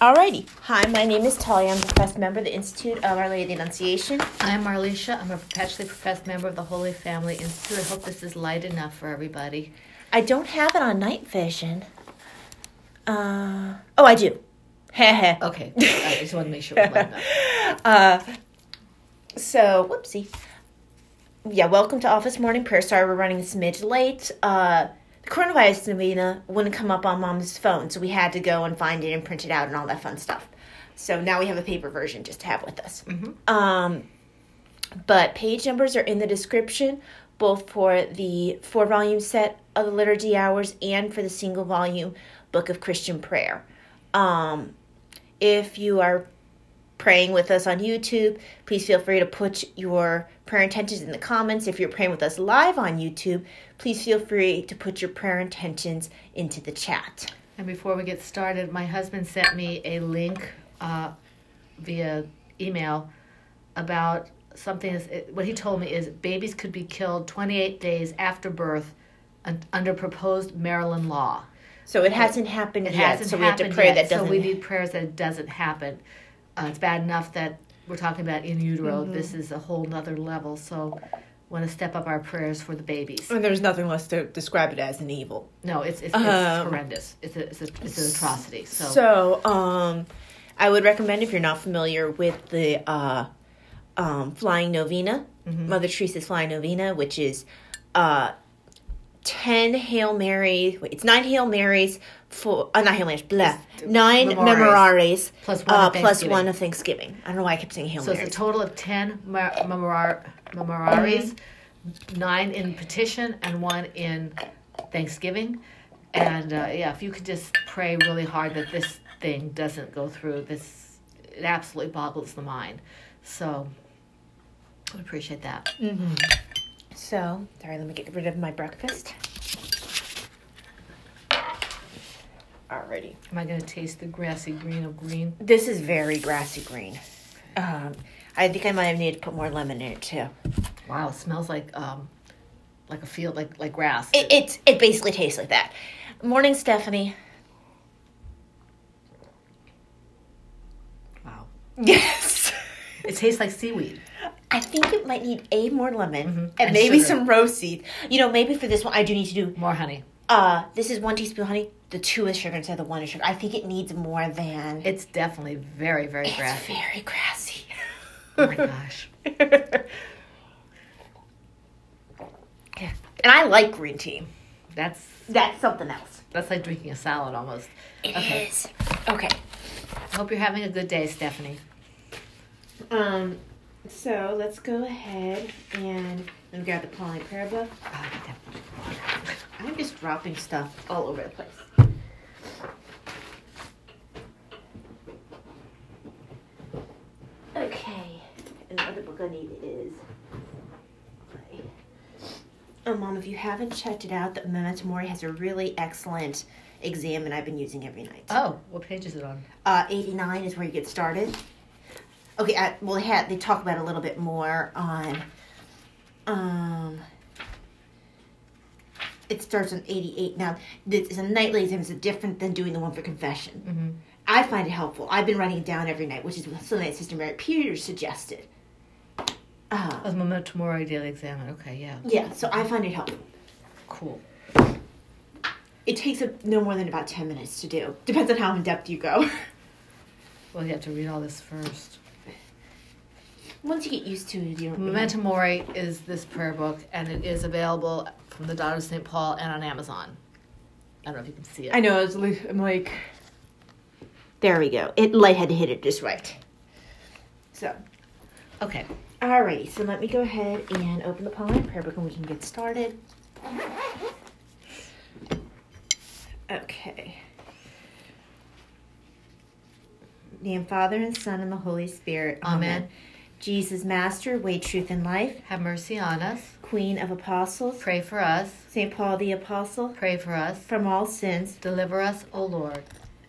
Alrighty. Hi, my name is Talia. I'm a professed member of the Institute of Our Lady of the Annunciation. I'm Marlisha. I'm a perpetually professed member of the Holy Family Institute. I hope this is light enough for everybody. I don't have it on night vision. Uh, oh, I do. Heh heh. Okay, I just want to make sure it was light enough. Uh, so, whoopsie. Yeah, welcome to Office Morning Prayer. Sorry, we're running a smidge late. Uh, the coronavirus novena wouldn't come up on Mom's phone, so we had to go and find it and print it out and all that fun stuff. So now we have a paper version just to have with us. Um, but page numbers are in the description, both for the four volume set of the Liturgy Hours and for the single volume Book of Christian Prayer. Um, if you are praying with us on YouTube, please feel free to put your prayer intentions in the comments. If you're praying with us live on YouTube, please feel free to put your prayer intentions into the chat. And before we get started, my husband sent me a link uh, via email about something. What he told me is babies could be killed 28 days after birth under proposed Maryland law. So it hasn't happened It yet, hasn't so we have to pray yet, that doesn't. So we need prayers that it doesn't happen. Uh, it's bad enough that we're talking about in utero. Mm-hmm. This is a whole nother level. So, want to step up our prayers for the babies. and there's nothing less to describe it as an evil. No, it's it's, it's Um, horrendous. It's a, it's, a, it's an atrocity. So, So, um, I would recommend if you're not familiar with the uh, um, Flying Novena, Mother Teresa's Flying Novena, which is uh, 10 Hail Mary, wait, it's 9 Hail Marys for, uh, not Hail Marys, blah, 9 Memoraries. Memoraries Plus one uh, of Thanksgiving. one of Thanksgiving. I don't know why I kept saying Hail so it's a total of ten mar- memorar- memoraries, nine in petition and one in Thanksgiving. And uh, yeah, if you could just pray really hard that this thing doesn't go through, this it absolutely boggles the mind. So, I appreciate that. so, sorry, let me get rid of my breakfast. Alrighty. Am I going to taste the grassy green of green? This is very grassy green. Um, I think I might have needed to put more lemon in it too. Wow, it smells like um, like a field, like like grass. It, it it basically tastes like that. Morning, Stephanie. wow, Yes. it tastes like seaweed. I think it might need a more lemon and, And maybe sugar. some rose seed. You know, maybe for this one I do need to do. More honey. Uh, this is one teaspoon honey. The two is sugar instead of the one is sugar. I think it needs more than. It's definitely very very it's grassy. very grassy. Oh my gosh. Yeah. And I like green tea. That's That's something else. that's like drinking a salad almost. It Okay. is. Okay. I hope you're having a good day, Stephanie. Um. So let's go ahead and let me grab the Pauline prayer book. Oh, I that I'm just dropping stuff all over the place. Okay, and the other book I need is. Oh, Mom, if you haven't checked it out, the Memento Mori has a really excellent exam, and I've been using every night. Oh, what page is it on? Uh, 89 is where you get started. Okay, I, well, they, had, they talk about it a little bit more on. Um, it starts on 88. Now, this is a nightly exam. It's different than doing the one for confession. Mm-hmm. I find it helpful. I've been writing it down every night, which is something that Sister Mary Peters suggested. Uh, Oh, Memento Mori Daily Examen. Okay, yeah. yeah, so I find it helpful. Cool. It takes a, no more than about 10 minutes to do. Depends on how in depth you go. Well, you have to read all this first. Once you get used to it, you don't. Memento Mori is this prayer book, and it is available from the Daughter of St. Paul and on Amazon. I don't know if you can see it. I know. It's like, I'm like. There we go. It light had to hit it just right. So, Okay. alrighty. So let me go ahead and open the Pauline prayer book, and we can get started. Okay. Name Father and Son and the Holy Spirit. Amen. Jesus, Master, way, truth, and life. Have mercy on us. Queen of Apostles. Pray for us. Saint Paul the Apostle. Pray for us. From all sins. Deliver us, O Lord.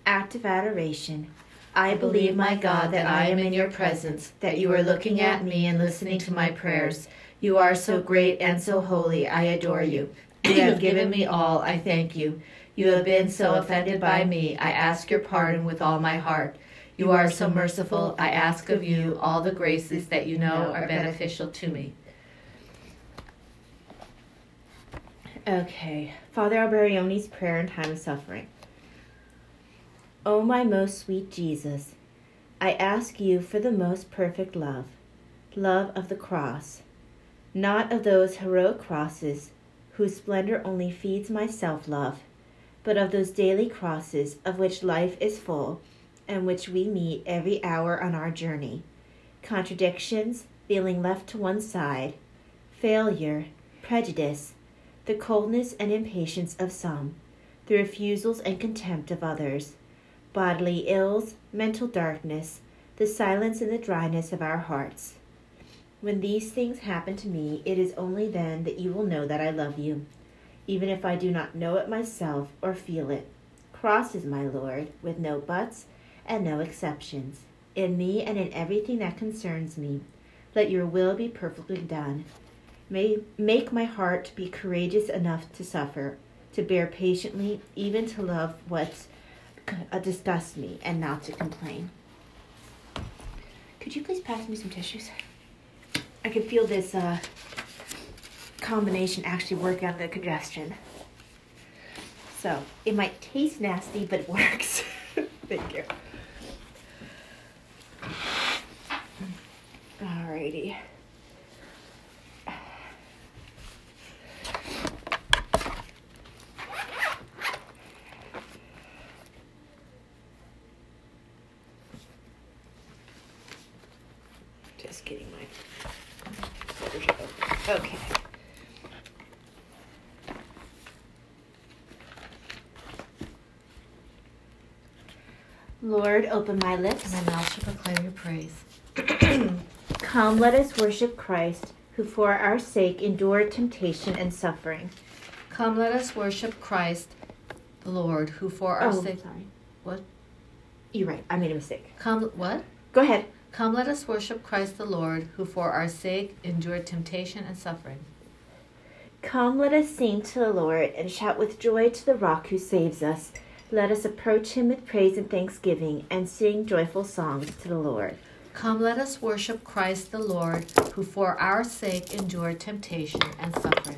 Act of adoration. I believe, my God, that I am in your presence, that you are looking at me and listening to my prayers. You are so great and so holy, I adore you. You have given me all, I thank you. You have been so offended by me, I ask your pardon with all my heart. You are so merciful, I ask of you all the graces that you know are beneficial to me. Okay, Father Alberione's prayer in time of suffering. O oh, my most sweet Jesus, I ask you for the most perfect love, love of the cross, not of those heroic crosses whose splendor only feeds my self love, but of those daily crosses of which life is full and which we meet every hour on our journey. Contradictions, feeling left to one side, failure, prejudice. The coldness and impatience of some, the refusals and contempt of others, bodily ills, mental darkness, the silence and the dryness of our hearts. When these things happen to me, it is only then that you will know that I love you, even if I do not know it myself or feel it. Crosses, my Lord, with no buts and no exceptions. In me and in everything that concerns me, let your will be perfectly done. May make my heart be courageous enough to suffer, to bear patiently, even to love what uh, disgusts me, and not to complain. Could you please pass me some tissues? I can feel this uh, combination actually work on the congestion. So it might taste nasty, but it works. Thank you. Alrighty. Just getting my Okay. Lord, open my lips. And my mouth shall proclaim your praise. Come, let us worship Christ, who for our sake endured temptation and suffering. Come, let us worship Christ, the Lord, who for our oh, sake. Sorry. What? You're right. I made a mistake. Come, what? Go ahead. Come, let us worship Christ the Lord, who for our sake endured temptation and suffering. Come, let us sing to the Lord and shout with joy to the rock who saves us. Let us approach him with praise and thanksgiving and sing joyful songs to the Lord. Come, let us worship Christ the Lord, who for our sake endured temptation and suffering.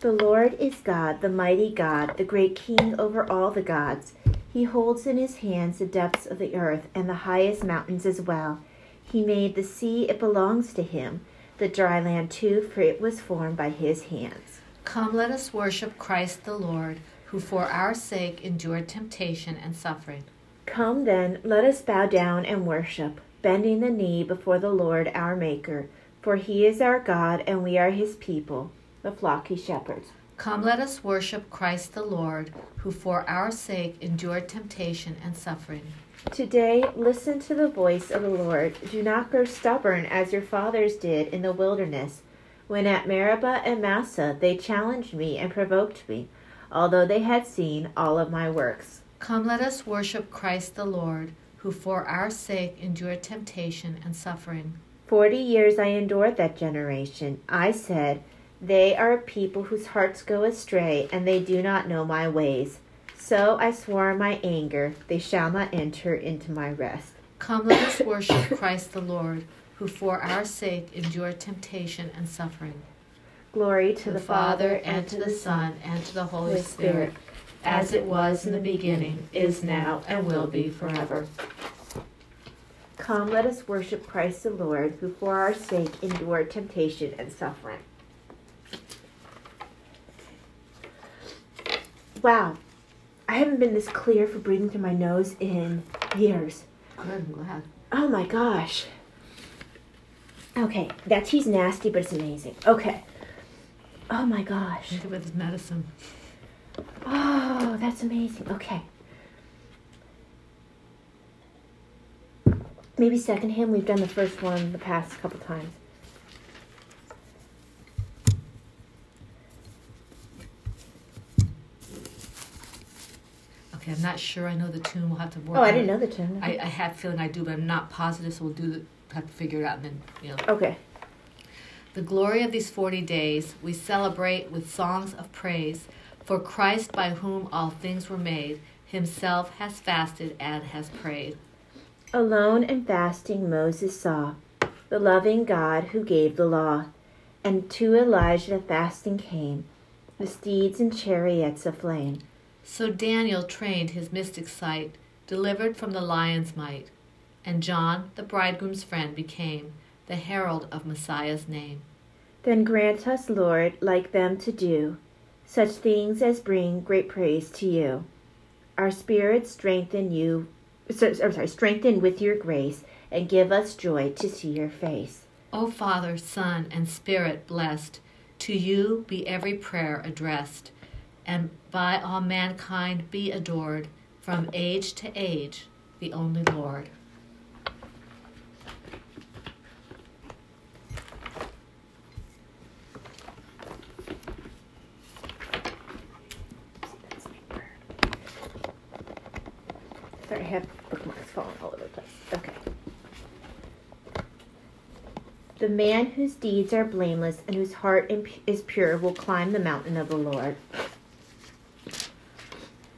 The Lord is God, the mighty God, the great King over all the gods. He holds in his hands the depths of the earth and the highest mountains as well. He made the sea, it belongs to him, the dry land too, for it was formed by his hands. Come, let us worship Christ the Lord, who for our sake endured temptation and suffering. Come then, let us bow down and worship, bending the knee before the Lord our Maker, for he is our God and we are his people, the flock he shepherds. Come, let us worship Christ the Lord, who for our sake endured temptation and suffering. Today, listen to the voice of the Lord. Do not grow stubborn as your fathers did in the wilderness, when at Meribah and Massah they challenged me and provoked me, although they had seen all of my works. Come, let us worship Christ the Lord, who for our sake endured temptation and suffering. Forty years I endured that generation. I said, They are a people whose hearts go astray, and they do not know my ways. So I swore in my anger, they shall not enter into my rest. Come, let us worship Christ the Lord, who for our sake endured temptation and suffering. Glory to, to the, Father, and to the Son, and to the Holy, Holy Spirit, Spirit, as it was in the beginning, is now, and will be forever. Come, let us worship Christ the Lord, who for our sake endured temptation and suffering. Wow, I haven't been this clear for breathing through my nose in years. I'm glad. Oh my gosh. Okay, that tea's nasty, but it's amazing. Okay. Oh my gosh. With his medicine. Oh, that's amazing. Okay. Maybe second him. We've done the first one the past couple times. Okay, I'm not sure. I know the tune. We'll have to work. Oh, I didn't know the tune. I, I have a feeling I do, but I'm not positive. So we'll do the have to figure it out and then you know. Okay. The glory of these forty days we celebrate with songs of praise, For Christ, by whom all things were made, himself has fasted and has prayed. Alone and fasting Moses saw the loving God who gave the law, and to Elijah fasting came, the steeds and chariots aflame. So Daniel trained his mystic sight, delivered from the lion's might, and John, the bridegroom's friend, became the herald of Messiah's name. Then grant us, Lord, like them to do such things as bring great praise to you. Our spirits strengthen you, so, sorry, strengthen with your grace, and give us joy to see your face. O Father, Son, and Spirit blessed, to you be every prayer addressed, and by all mankind be adored, from age to age, the only Lord. Sorry, I have bookmarks falling all over the place. Okay. The man whose deeds are blameless and whose heart is pure will climb the mountain of the Lord.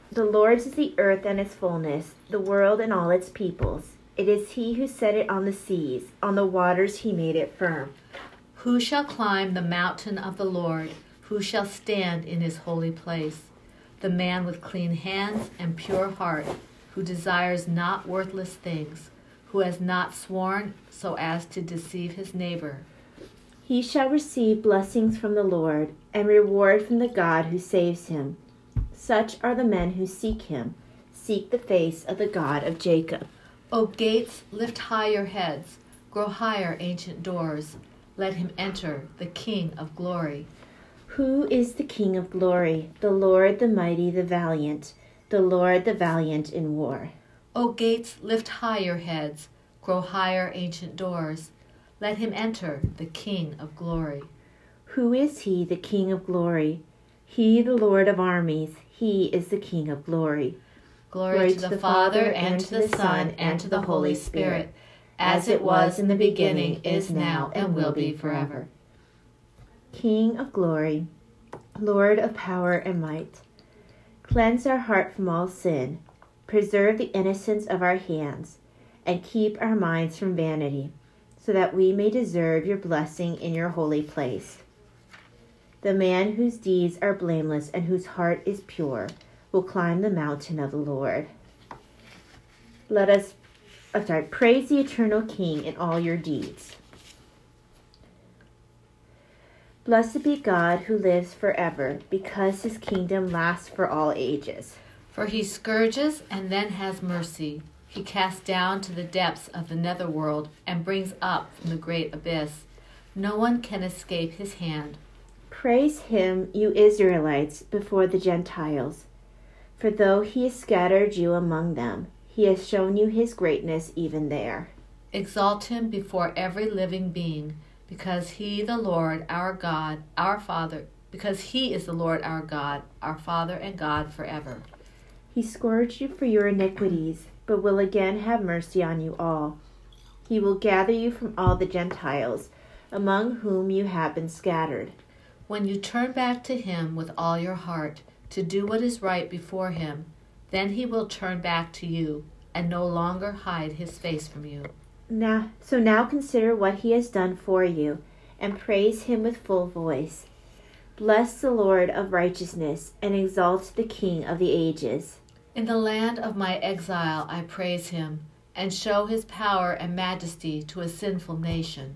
The Lord's is the earth and its fullness, the world and all its peoples. It is he who set it on the seas, on the waters he made it firm. Who shall climb the mountain of the Lord? Who shall stand in his holy place? The man with clean hands and pure heart who desires not worthless things, who has not sworn so as to deceive his neighbor. He shall receive blessings from the Lord, and reward from the God who saves him. Such are the men who seek him, seek the face of the God of Jacob. O gates, lift high your heads, grow higher, ancient doors. Let him enter, the King of glory. Who is the King of glory? The Lord, the mighty, the valiant the Lord the valiant in war. O gates, lift high your heads, grow higher, ancient doors. Let him enter, the King of glory. Who is he, the King of glory? He, the Lord of armies, he is the King of glory. Glory, glory to, the, the Father, and to the Son, and to the Holy Spirit, as it was in the beginning, is now, and will be forever. King of glory, Lord of power and might Cleanse our heart from all sin, preserve the innocence of our hands, and keep our minds from vanity, so that we may deserve your blessing in your holy place. The man whose deeds are blameless and whose heart is pure will climb the mountain of the Lord. Let us, I'm sorry, praise the eternal King in all your deeds. Blessed be God who lives forever, because his kingdom lasts for all ages. For he scourges and then has mercy. He casts down to the depths of the netherworld and brings up from the great abyss. No one can escape his hand. Praise him, you Israelites, before the Gentiles. For though he has scattered you among them, he has shown you his greatness even there. Exalt him before every living being because he, the Lord, our God, our Father, because he is the Lord our God, our Father and God forever. He scourged you for your iniquities, but will again have mercy on you all. He will gather you from all the Gentiles, among whom you have been scattered. When you turn back to him with all your heart, to do what is right before him, then he will turn back to you, and no longer hide his face from you. Now, so now consider what he has done for you, and praise him with full voice. Bless the Lord of righteousness, and exalt the King of the ages. In the land of my exile I praise him, and show his power and majesty to a sinful nation.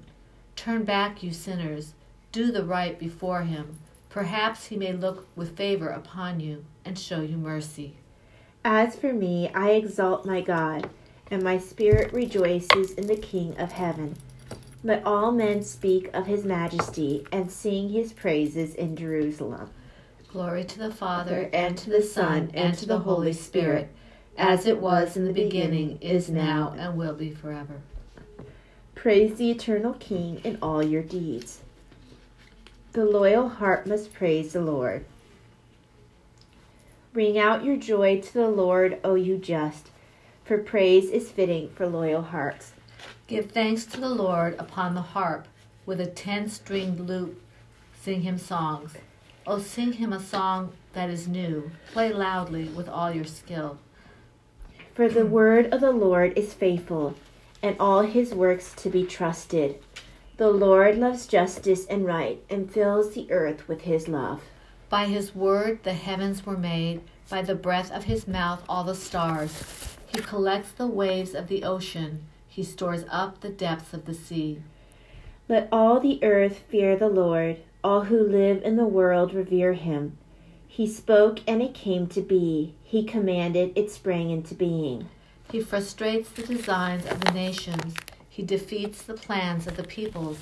Turn back, you sinners, do the right before him. Perhaps he may look with favor upon you and show you mercy. As for me, I exalt my God and my spirit rejoices in the King of heaven. Let all men speak of his majesty and sing his praises in Jerusalem. Glory to the Father, and to the Son, and to the Holy Spirit, as it was in the beginning, is now, and will be forever. Praise the eternal King in all your deeds. The loyal heart must praise the Lord. Ring out your joy to the Lord, O you just for praise is fitting for loyal hearts. Give thanks to the Lord upon the harp, with a ten stringed lute, sing him songs. Oh, sing him a song that is new. Play loudly with all your skill. For the word of the Lord is faithful, and all his works to be trusted. The Lord loves justice and right, and fills the earth with his love. By his word the heavens were made, by the breath of his mouth all the stars. He collects the waves of the ocean, he stores up the depths of the sea. Let all the earth fear the Lord, all who live in the world revere him. He spoke and it came to be. He commanded it sprang into being. He frustrates the designs of the nations. He defeats the plans of the peoples.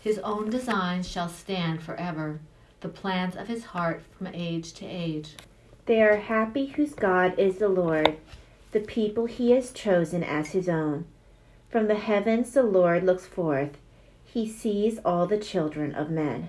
His own designs shall stand forever, the plans of his heart from age to age. They are happy whose God is the Lord, the people he has chosen as his own. From the heavens the Lord looks forth. He sees all the children of men.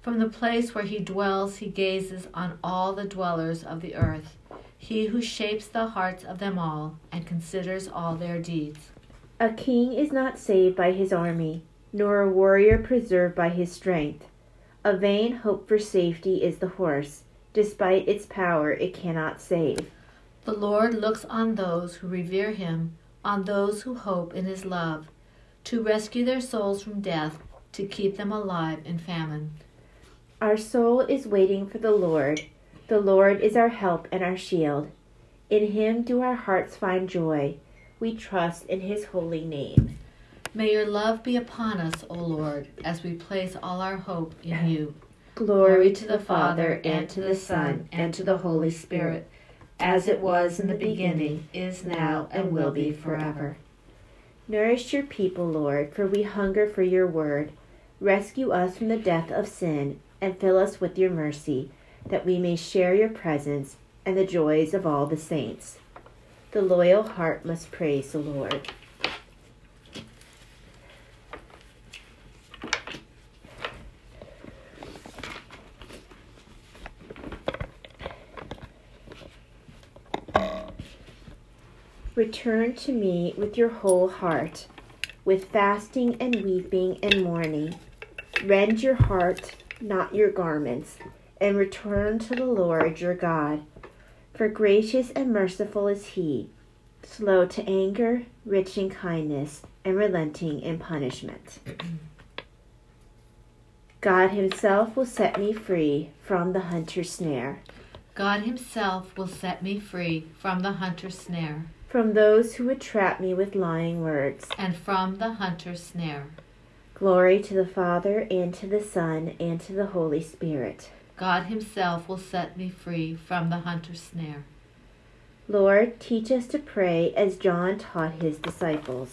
From the place where he dwells, he gazes on all the dwellers of the earth, he who shapes the hearts of them all and considers all their deeds. A king is not saved by his army, nor a warrior preserved by his strength. A vain hope for safety is the horse. Despite its power, it cannot save. The Lord looks on those who revere him, on those who hope in his love, to rescue their souls from death, to keep them alive in famine. Our soul is waiting for the Lord. The Lord is our help and our shield. In him do our hearts find joy. We trust in his holy name. May your love be upon us, O Lord, as we place all our hope in you. Glory to the Father, and to the Son, and to the Holy Spirit, as it was in the beginning, is now, and will be forever. Nourish your people, Lord, for we hunger for your word. Rescue us from the death of sin and fill us with your mercy, that we may share your presence and the joys of all the saints. The loyal heart must praise the Lord. Return to me with your whole heart, with fasting and weeping and mourning. Rend your heart not your garments, and return to the Lord your God. For gracious and merciful is he, slow to anger, rich in kindness, and relenting in punishment. God himself will set me free from the hunter's snare. God himself will set me free from the hunter's snare. From those who would trap me with lying words. And from the hunter's snare. Glory to the Father, and to the Son, and to the Holy Spirit. God Himself will set me free from the hunter's snare. Lord, teach us to pray as John taught his disciples.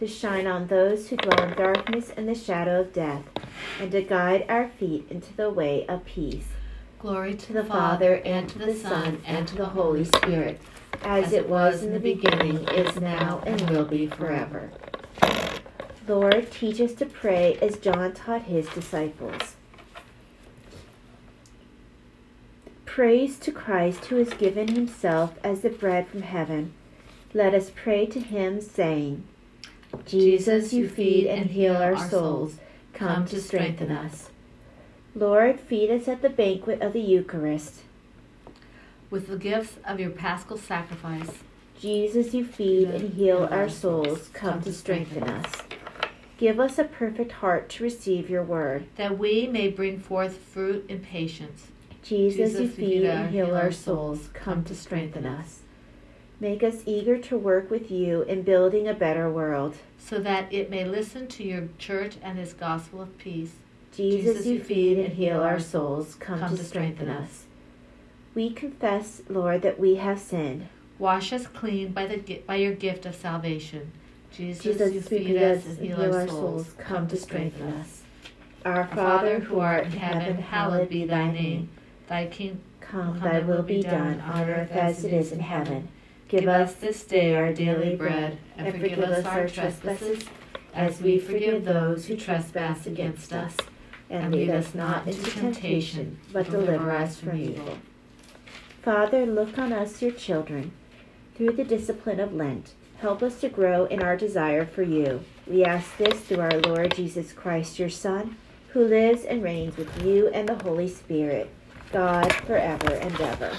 to shine on those who dwell in darkness and the shadow of death, and to guide our feet into the way of peace. Glory to the Father, and to the Son, and to the Holy Spirit, as it was in the beginning, is now, and will be forever. Lord, teach us to pray as John taught his disciples. Praise to Christ who has given himself as the bread from heaven. Let us pray to him, saying, Jesus, you feed and heal our souls. Come to strengthen us. Lord, feed us at the banquet of the Eucharist. With the gifts of your paschal sacrifice. Jesus, you feed and heal our souls. Come to strengthen us. Give us a perfect heart to receive your word. that we may bring forth fruit in patience. Jesus, Jesus, you feed and heal our souls, come to strengthen us. Make us eager to work with you in building a better world. so that it may listen to your church and his gospel of peace. Jesus, you feed and heal our souls, come, to strengthen us. We confess, Lord, that we have sinned. Wash us clean by the by your gift of salvation. Jesus, Jesus, you feed us and heal our souls. come to strengthen us. Our Father who art in heaven, hallowed be thy name. Thy kingdom Come, thy will be done on earth as it is in heaven. Give us this day our daily bread, and forgive us our trespasses, as we forgive those who trespass against us. And lead us not into temptation, but deliver us from evil. Father, look on us, your children. Through the discipline of Lent, help us to grow in our desire for you. We ask this through our Lord Jesus Christ, your Son, who lives and reigns with you and the Holy Spirit, God, forever and ever.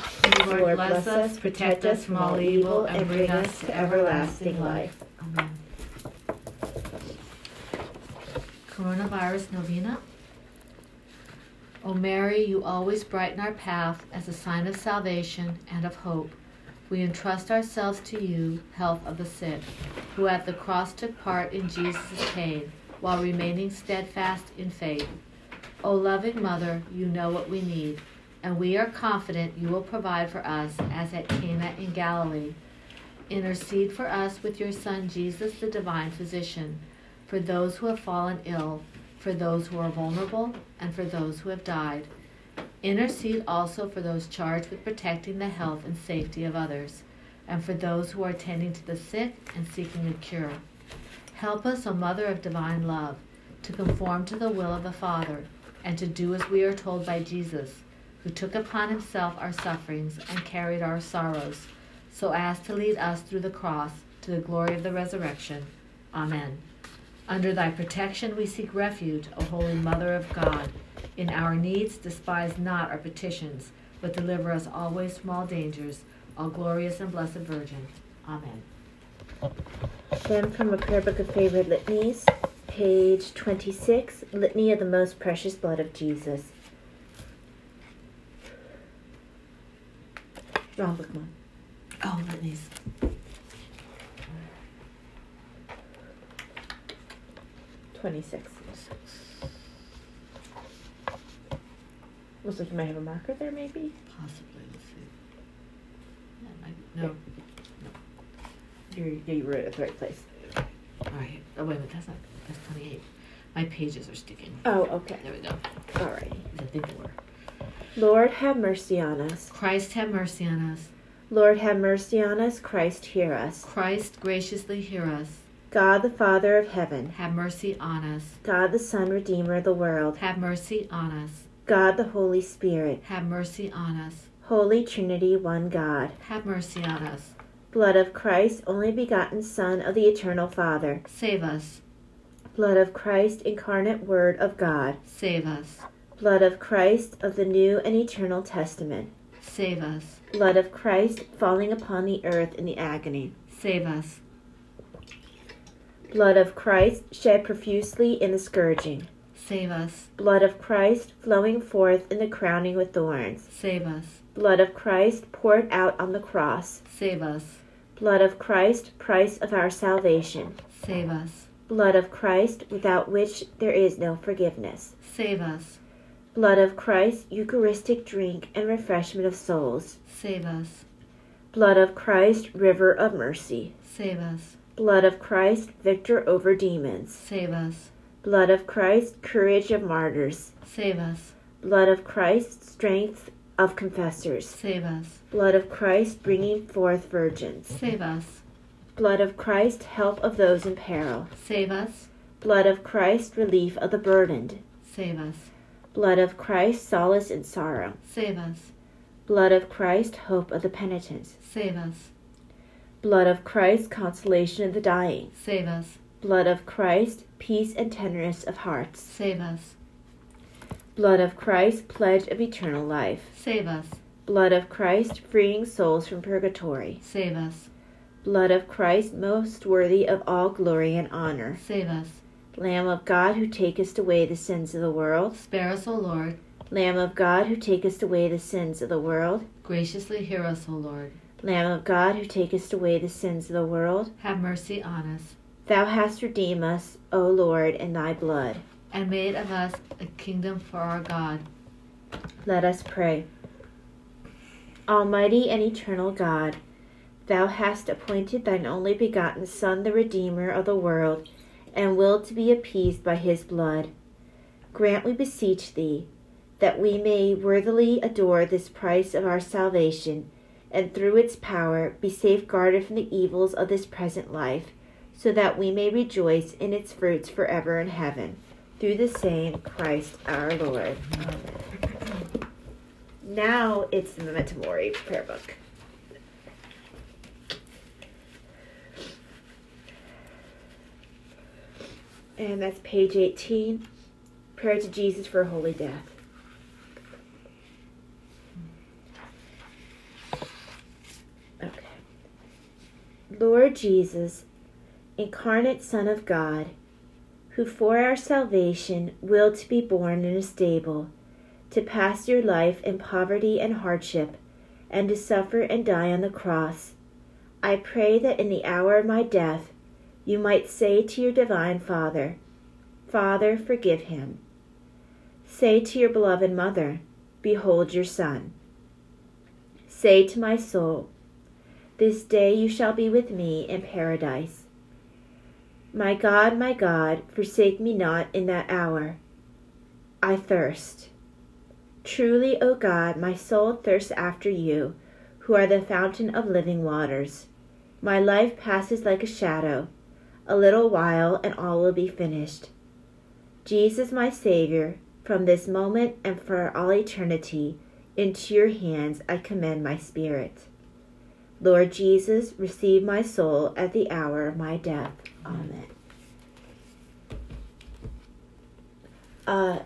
Lord, bless us, protect us from all evil, and bring us to everlasting life. Amen. Coronavirus Novena. O Mary, you always brighten our path as a sign of salvation and of hope. We entrust ourselves to you, health of the sick, who at the cross took part in Jesus' pain while remaining steadfast in faith. O loving Mother, you know what we need, and we are confident you will provide for us as at Cana in Galilee. Intercede for us with your Son, Jesus, the divine physician, for those who have fallen ill, for those who are vulnerable, and for those who have died. Intercede also for those charged with protecting the health and safety of others, and for those who are tending to the sick and seeking a cure. Help us, O Mother of Divine Love, to conform to the will of the Father, and to do as we are told by Jesus, who took upon himself our sufferings and carried our sorrows, so as to lead us through the cross to the glory of the resurrection. Amen. Under thy protection we seek refuge, O Holy Mother of God. In our needs, despise not our petitions, but deliver us always from all dangers, all glorious and blessed Virgin. Amen. Then from a prayer book of favorite litanies, page 26, Litany of the Most Precious Blood of Jesus. Wrong book, Mom. Oh, litanies. Twenty-six. Looks like you might have a marker there, maybe. Possibly, let's see. That might- No, You yeah, you wrote it at the right place. all right. Oh, wait but that's not, that's 28. My pages are sticking. Oh, okay. There we go. All right. I think they were. Lord, have mercy on us. Christ have mercy on us. Lord, have mercy on us. Christ, hear us. Christ graciously hear us. God, the Father of heaven. Have mercy on us. God, the Son, Redeemer of the world. Have mercy on us. God, the Holy Spirit. Have mercy on us. Holy Trinity, one God. Have mercy on us. Blood of Christ, only begotten Son of the Eternal Father. Save us. Blood of Christ, incarnate Word of God. Save us. Blood of Christ of the New and Eternal Testament. Save us. Blood of Christ falling upon the earth in the agony. Save us. Blood of Christ shed profusely in the scourging. Save us. Blood of Christ flowing forth in the crowning with thorns. Save us. Blood of Christ poured out on the cross. Save us. Blood of Christ, price of our salvation. Save us. Blood of Christ, without which there is no forgiveness. Save us. Blood of Christ, Eucharistic drink and refreshment of souls. Save us. Blood of Christ, river of mercy. Save us. Blood of Christ, victor over demons. Save us. Blood of Christ, courage of martyrs. Save us. Blood of Christ, strength of confessors. Save us. Blood of Christ, bringing forth virgins. Save us. Blood of Christ, help of those in peril. Save us. Blood of Christ, relief of the burdened. Save us. Blood of Christ, solace in sorrow. Save us. Blood of Christ, hope of the penitent. Save us. Blood of Christ, consolation of the dying. Save us. Blood of Christ, peace and tenderness of hearts. Save us. Blood of Christ, pledge of eternal life. Save us. Blood of Christ, freeing souls from purgatory. Save us. Blood of Christ, most worthy of all glory and honor. Save us. Lamb of God who takest away the sins of the world. Spare us, O Lord. Lamb of God who takest away the sins of the world. Graciously hear us, O Lord. Lamb of God who takest away the sins of the world. Have mercy on us, Thou hast redeemed us, O Lord, in thy blood. and made of us a kingdom for our God. Let us pray. Almighty and eternal God, thou hast appointed thine only begotten Son, the Redeemer of the world, and willed to be appeased by his blood. Grant, we beseech thee, that we may worthily adore this price of our salvation, and through its power be safeguarded from the evils of this present life, so that we may rejoice in its fruits forever in heaven. Through the same Christ our Lord. Amen. Now it's the Memento Mori prayer book. And that's page 18. Prayer to Jesus for a Holy Death. Okay. Lord Jesus, incarnate Son of God, who for our salvation willed to be born in a stable, to pass your life in poverty and hardship, and to suffer and die on the cross, I pray that in the hour of my death you might say to your divine Father, Father, forgive him. Say to your beloved Mother, Behold your Son. Say to my soul, This day you shall be with me in paradise. My God, my God, forsake me not in that hour. I thirst. Truly, O God, my soul thirsts after you, who are the fountain of living waters. My life passes like a shadow. A little while, and all will be finished. Jesus, my Savior, from this moment and for all eternity, into your hands I commend my spirit. Lord Jesus, receive my soul at the hour of my death. Amen. Uh,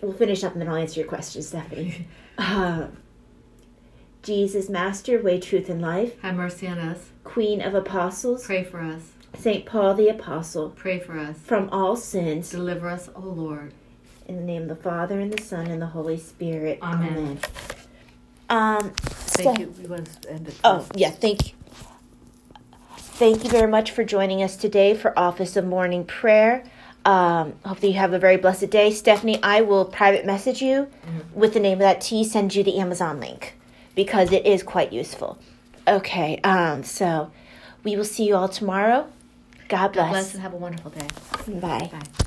we'll finish up and then I'll answer your questions, Stephanie. Uh, Jesus, Master, Way, Truth, and Life, Have mercy on us. Queen of Apostles, Pray for us. Saint Paul the Apostle, Pray for us. from all sins, Deliver us, O Lord. in the name of the Father, and the Son, and the Holy Spirit. Amen. Um, Thank Steph- you. We want to end it. Oh, yeah, thank you. Thank you very much for joining us today for Office of Morning Prayer. Um, hopefully, you have a very blessed day. Stephanie, I will private message you with the name of that tea, send you the Amazon link because it is quite useful. Okay, um, so we will see you all tomorrow. God God bless. bless and have a wonderful day. Bye. Bye.